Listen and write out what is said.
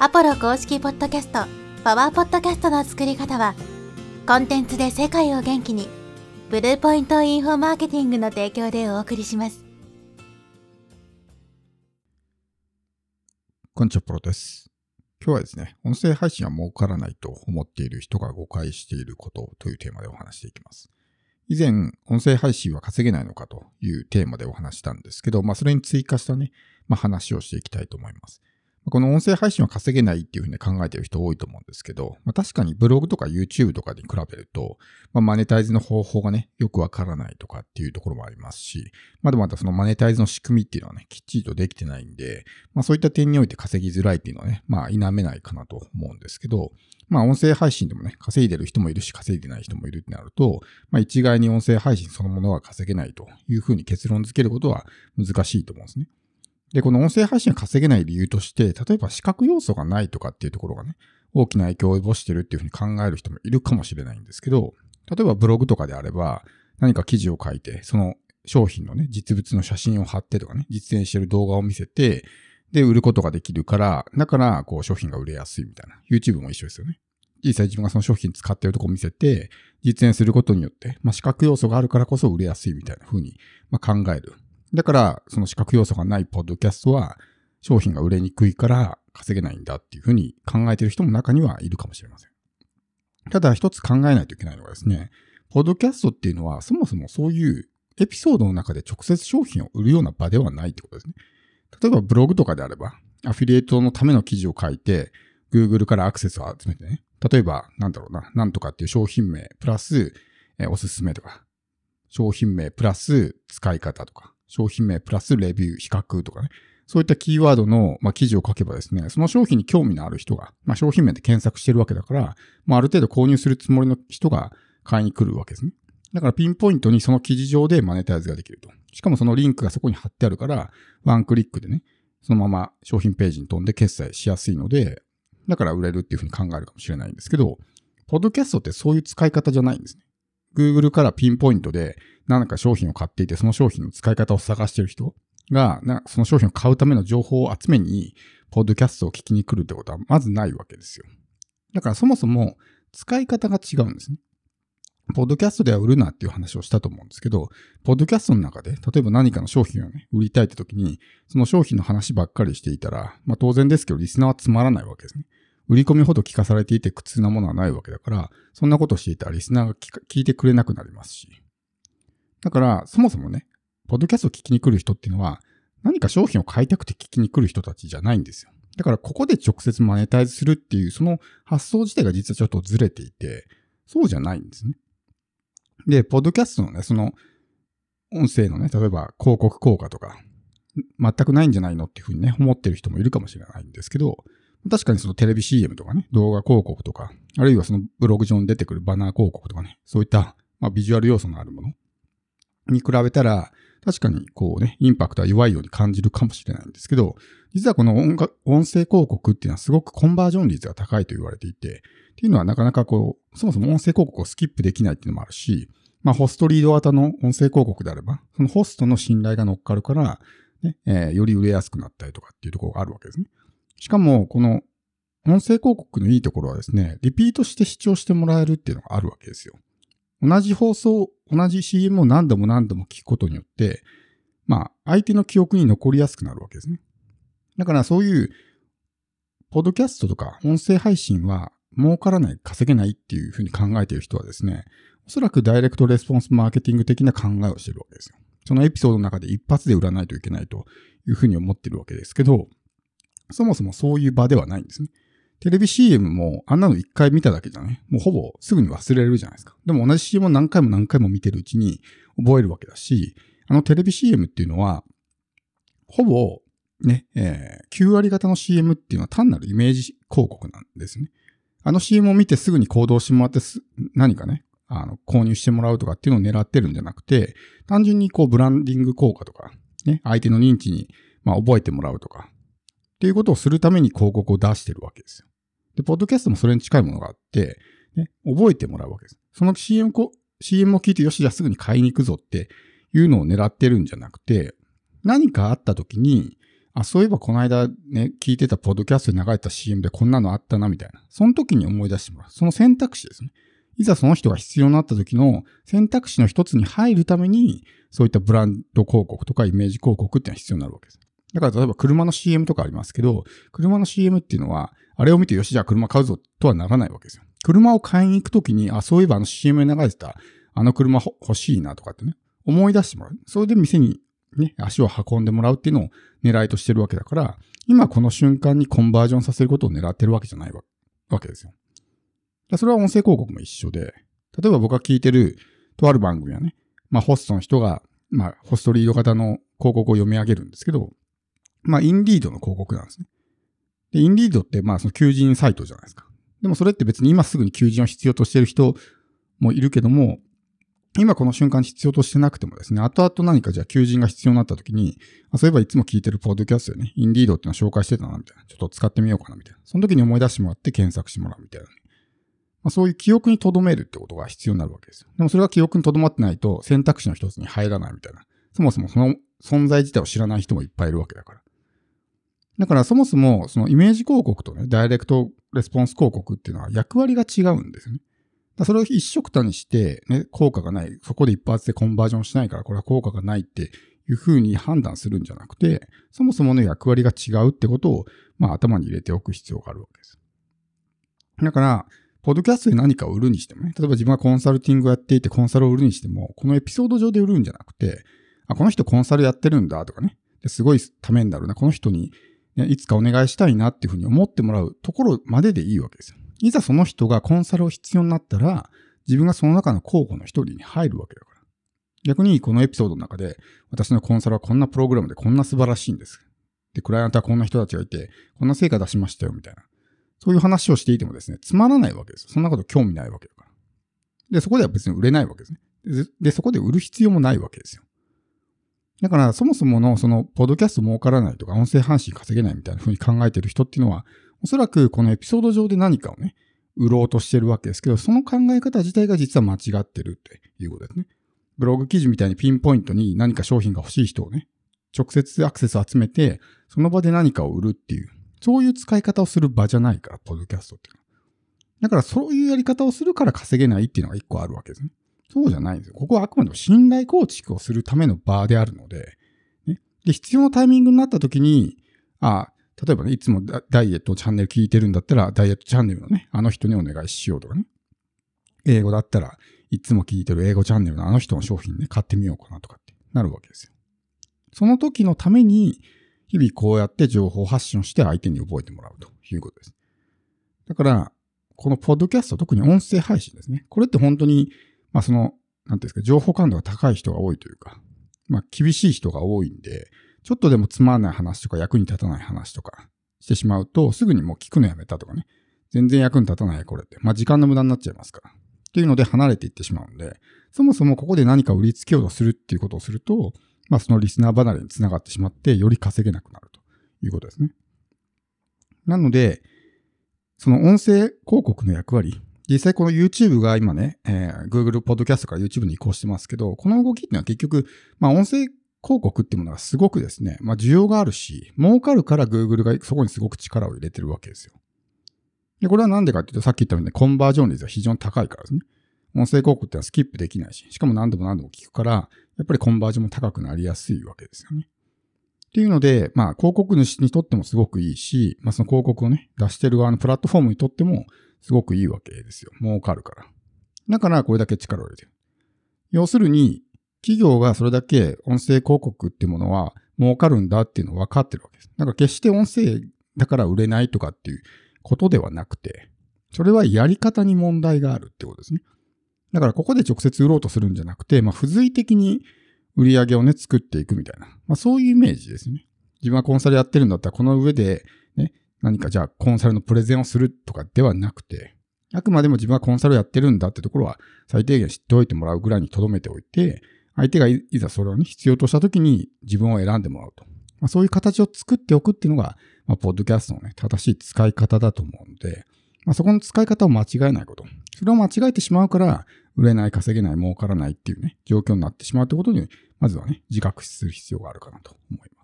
アポロ公式ポッドキャスト、パワーポッドキャストの作り方は、コンテンツで世界を元気に、ブルーポイントインフォマーケティングの提供でお送りします。こんにちは、プロです。今日はですね、音声配信は儲からないと思っている人が誤解していることというテーマでお話していきます。以前、音声配信は稼げないのかというテーマでお話したんですけど、まあ、それに追加したね、まあ、話をしていきたいと思います。この音声配信は稼げないっていうふうに考えてる人多いと思うんですけど、まあ、確かにブログとか YouTube とかに比べると、まあ、マネタイズの方法がね、よくわからないとかっていうところもありますし、まだまだそのマネタイズの仕組みっていうのはね、きっちりとできてないんで、まあそういった点において稼ぎづらいっていうのはね、まあ否めないかなと思うんですけど、まあ音声配信でもね、稼いでる人もいるし稼いでない人もいるってなると、まあ一概に音声配信そのものが稼げないというふうに結論付けることは難しいと思うんですね。で、この音声配信が稼げない理由として、例えば視覚要素がないとかっていうところがね、大きな影響を及ぼしてるっていうふうに考える人もいるかもしれないんですけど、例えばブログとかであれば、何か記事を書いて、その商品のね、実物の写真を貼ってとかね、実演してる動画を見せて、で、売ることができるから、だから、こう、商品が売れやすいみたいな。YouTube も一緒ですよね。実際自分がその商品使ってるとこ見せて、実演することによって、まあ、視覚要素があるからこそ売れやすいみたいな風に、まあ、考える。だから、その視覚要素がないポッドキャストは、商品が売れにくいから稼げないんだっていう風に考えてる人も中にはいるかもしれません。ただ、一つ考えないといけないのがですね、ポッドキャストっていうのは、そもそもそういうエピソードの中で直接商品を売るような場ではないってことですね。例えばブログとかであれば、アフィリエイトのための記事を書いて、Google からアクセスを集めてね。例えば、なんだろうな、なんとかっていう商品名、プラス、えおすすめとか、商品名プラス使い方とか、商品名プラスレビュー、比較とかね。そういったキーワードの、まあ、記事を書けばですね、その商品に興味のある人が、まあ、商品名で検索してるわけだから、まあ、ある程度購入するつもりの人が買いに来るわけですね。だからピンポイントにその記事上でマネタイズができると。しかもそのリンクがそこに貼ってあるから、ワンクリックでね、そのまま商品ページに飛んで決済しやすいので、だから売れるっていうふうに考えるかもしれないんですけど、ポッドキャストってそういう使い方じゃないんですね。Google からピンポイントで何か商品を買っていて、その商品の使い方を探している人が、その商品を買うための情報を集めに、ポッドキャストを聞きに来るってことはまずないわけですよ。だからそもそも使い方が違うんですね。ポッドキャストでは売るなっていう話をしたと思うんですけど、ポッドキャストの中で、例えば何かの商品をね、売りたいって時に、その商品の話ばっかりしていたら、まあ当然ですけど、リスナーはつまらないわけですね。売り込みほど聞かされていて苦痛なものはないわけだから、そんなことをしていたらリスナーが聞聞いてくれなくなりますし。だから、そもそもね、ポッドキャストを聞きに来る人っていうのは、何か商品を買いたくて聞きに来る人たちじゃないんですよ。だから、ここで直接マネタイズするっていう、その発想自体が実はちょっとずれていて、そうじゃないんですね。で、ポッドキャストのね、その、音声のね、例えば広告効果とか、全くないんじゃないのっていうふうにね、思ってる人もいるかもしれないんですけど、確かにそのテレビ CM とかね、動画広告とか、あるいはそのブログ上に出てくるバナー広告とかね、そういった、まあ、ビジュアル要素のあるものに比べたら、確かにこうね、インパクトは弱いように感じるかもしれないんですけど、実はこの音声広告っていうのはすごくコンバージョン率が高いと言われていて、っていうのはなかなかこう、そもそも音声広告をスキップできないっていうのもあるし、まあホストリード型の音声広告であれば、そのホストの信頼が乗っかるから、ね、えーより売れやすくなったりとかっていうところがあるわけですね。しかも、この音声広告のいいところはですね、リピートして視聴してもらえるっていうのがあるわけですよ。同じ放送、同じ CM を何度も何度も聞くことによって、まあ、相手の記憶に残りやすくなるわけですね。だからそういう、ポッドキャストとか音声配信は儲からない、稼げないっていうふうに考えている人はですね、おそらくダイレクトレスポンスマーケティング的な考えをしてるわけですよ。そのエピソードの中で一発で売らないといけないというふうに思っているわけですけど、そもそもそういう場ではないんですね。テレビ CM もあんなの一回見ただけじゃね、もうほぼすぐに忘れるじゃないですか。でも同じ CM を何回も何回も見てるうちに覚えるわけだし、あのテレビ CM っていうのは、ほぼね、えー9割方の CM っていうのは単なるイメージ広告なんですね。あの CM を見てすぐに行動してもらってす何かね、あの、購入してもらうとかっていうのを狙ってるんじゃなくて、単純にこうブランディング効果とか、ね、相手の認知に、まあ、覚えてもらうとか、っていうことをするために広告を出してるわけですよ。で、ポッドキャストもそれに近いものがあって、ね、覚えてもらうわけです。その CM こ、CM を聞いて、よし、じゃあすぐに買いに行くぞっていうのを狙ってるんじゃなくて、何かあった時に、あ、そういえばこの間ね、聞いてたポッドキャストで流れた CM でこんなのあったなみたいな。その時に思い出してもらう。その選択肢ですね。いざその人が必要になった時の選択肢の一つに入るために、そういったブランド広告とかイメージ広告っていうのは必要になるわけです。だから例えば車の CM とかありますけど、車の CM っていうのは、あれを見てよし、じゃあ車買うぞとはならないわけですよ。車を買いに行くときに、あ、そういえばあの CM に流れてた、あの車欲しいなとかってね、思い出してもらう。それで店にね、足を運んでもらうっていうのを狙いとしてるわけだから、今この瞬間にコンバージョンさせることを狙ってるわけじゃないわけですよ。それは音声広告も一緒で、例えば僕が聞いてるとある番組はね、まあホストの人が、まあホストリード型の広告を読み上げるんですけど、まあ、インディードの広告なんですね。で、インディードって、まあ、その求人サイトじゃないですか。でもそれって別に今すぐに求人を必要としてる人もいるけども、今この瞬間必要としてなくてもですね、後々何かじゃあ求人が必要になった時に、あそういえばいつも聞いてるポッドキャストでね、インディードっていうのを紹介してたな、みたいな。ちょっと使ってみようかな、みたいな。その時に思い出してもらって検索してもらうみたいな、まあ、そういう記憶に留めるってことが必要になるわけですよ。でもそれが記憶に留まってないと選択肢の一つに入らないみたいな。そもそもその存在自体を知らない人もいっぱいいるわけだから。だからそもそもそのイメージ広告とね、ダイレクトレスポンス広告っていうのは役割が違うんですよね。それを一色たにして、ね、効果がない、そこで一発でコンバージョンしないからこれは効果がないっていうふうに判断するんじゃなくて、そもそもの役割が違うってことを、まあ頭に入れておく必要があるわけです。だから、ポッドキャストで何かを売るにしてもね、例えば自分がコンサルティングをやっていてコンサルを売るにしても、このエピソード上で売るんじゃなくて、あ、この人コンサルやってるんだとかね、すごいためになるな、この人にいつかお願いしたいなっていうふうに思ってもらうところまででいいわけですよ。いざその人がコンサルを必要になったら、自分がその中の候補の一人に入るわけだから。逆にこのエピソードの中で、私のコンサルはこんなプログラムでこんな素晴らしいんです。で、クライアントはこんな人たちがいて、こんな成果出しましたよ、みたいな。そういう話をしていてもですね、つまらないわけですよ。そんなこと興味ないわけだから。で、そこでは別に売れないわけですね。で、そこで売る必要もないわけですよ。だから、そもそもの、その、ポッドキャスト儲からないとか、音声配信稼げないみたいな風に考えてる人っていうのは、おそらくこのエピソード上で何かをね、売ろうとしてるわけですけど、その考え方自体が実は間違ってるっていうことですね。ブログ記事みたいにピンポイントに何か商品が欲しい人をね、直接アクセス集めて、その場で何かを売るっていう、そういう使い方をする場じゃないから、ポッドキャストっていうのは。だからそういうやり方をするから稼げないっていうのが一個あるわけですね。そうじゃないんですよ。ここはあくまでも信頼構築をするための場であるので、ね、で、必要なタイミングになった時に、あ例えばね、いつもダイエットチャンネル聞いてるんだったら、ダイエットチャンネルのね、あの人にお願いしようとかね。英語だったらいつも聞いてる英語チャンネルのあの人の商品ね、買ってみようかなとかってなるわけですよ。その時のために、日々こうやって情報発信をして相手に覚えてもらうということです。だから、このポッドキャスト、特に音声配信ですね。これって本当にまあその、なんていうんですか、情報感度が高い人が多いというか、まあ厳しい人が多いんで、ちょっとでもつまらない話とか役に立たない話とかしてしまうと、すぐにもう聞くのやめたとかね、全然役に立たないこれって、まあ時間の無駄になっちゃいますから。っていうので離れていってしまうんで、そもそもここで何か売りつけようとするっていうことをすると、まあそのリスナー離れにつながってしまって、より稼げなくなるということですね。なので、その音声広告の役割、実際この YouTube が今ね、えー、Google Podcast から YouTube に移行してますけど、この動きっていうのは結局、まあ音声広告っていうものがすごくですね、まあ需要があるし、儲かるから Google がそこにすごく力を入れてるわけですよ。で、これはなんでかっていうと、さっき言ったように、コンバージョン率が非常に高いからですね。音声広告ってのはスキップできないし、しかも何度も何度も聞くから、やっぱりコンバージョンも高くなりやすいわけですよね。っていうので、まあ広告主にとってもすごくいいし、まあその広告をね、出してる側のプラットフォームにとってもすごくいいわけですよ。儲かるから。だからこれだけ力を入れてる。要するに、企業がそれだけ音声広告っていうものは儲かるんだっていうのは分かってるわけです。だから決して音声だから売れないとかっていうことではなくて、それはやり方に問題があるってことですね。だからここで直接売ろうとするんじゃなくて、まあ、付随的に売り上げをね、作っていくみたいな。まあ、そういうイメージですね。自分はコンサルやってるんだったら、この上で、何かじゃあコンサルのプレゼンをするとかではなくて、あくまでも自分はコンサルやってるんだってところは最低限知っておいてもらうぐらいに留めておいて、相手がいざそれをね、必要とした時に自分を選んでもらうと。まあ、そういう形を作っておくっていうのが、まあ、ポッドキャストのね、正しい使い方だと思うので、まあ、そこの使い方を間違えないこと。それを間違えてしまうから、売れない、稼げない、儲からないっていうね、状況になってしまうってことに、まずはね、自覚する必要があるかなと思います。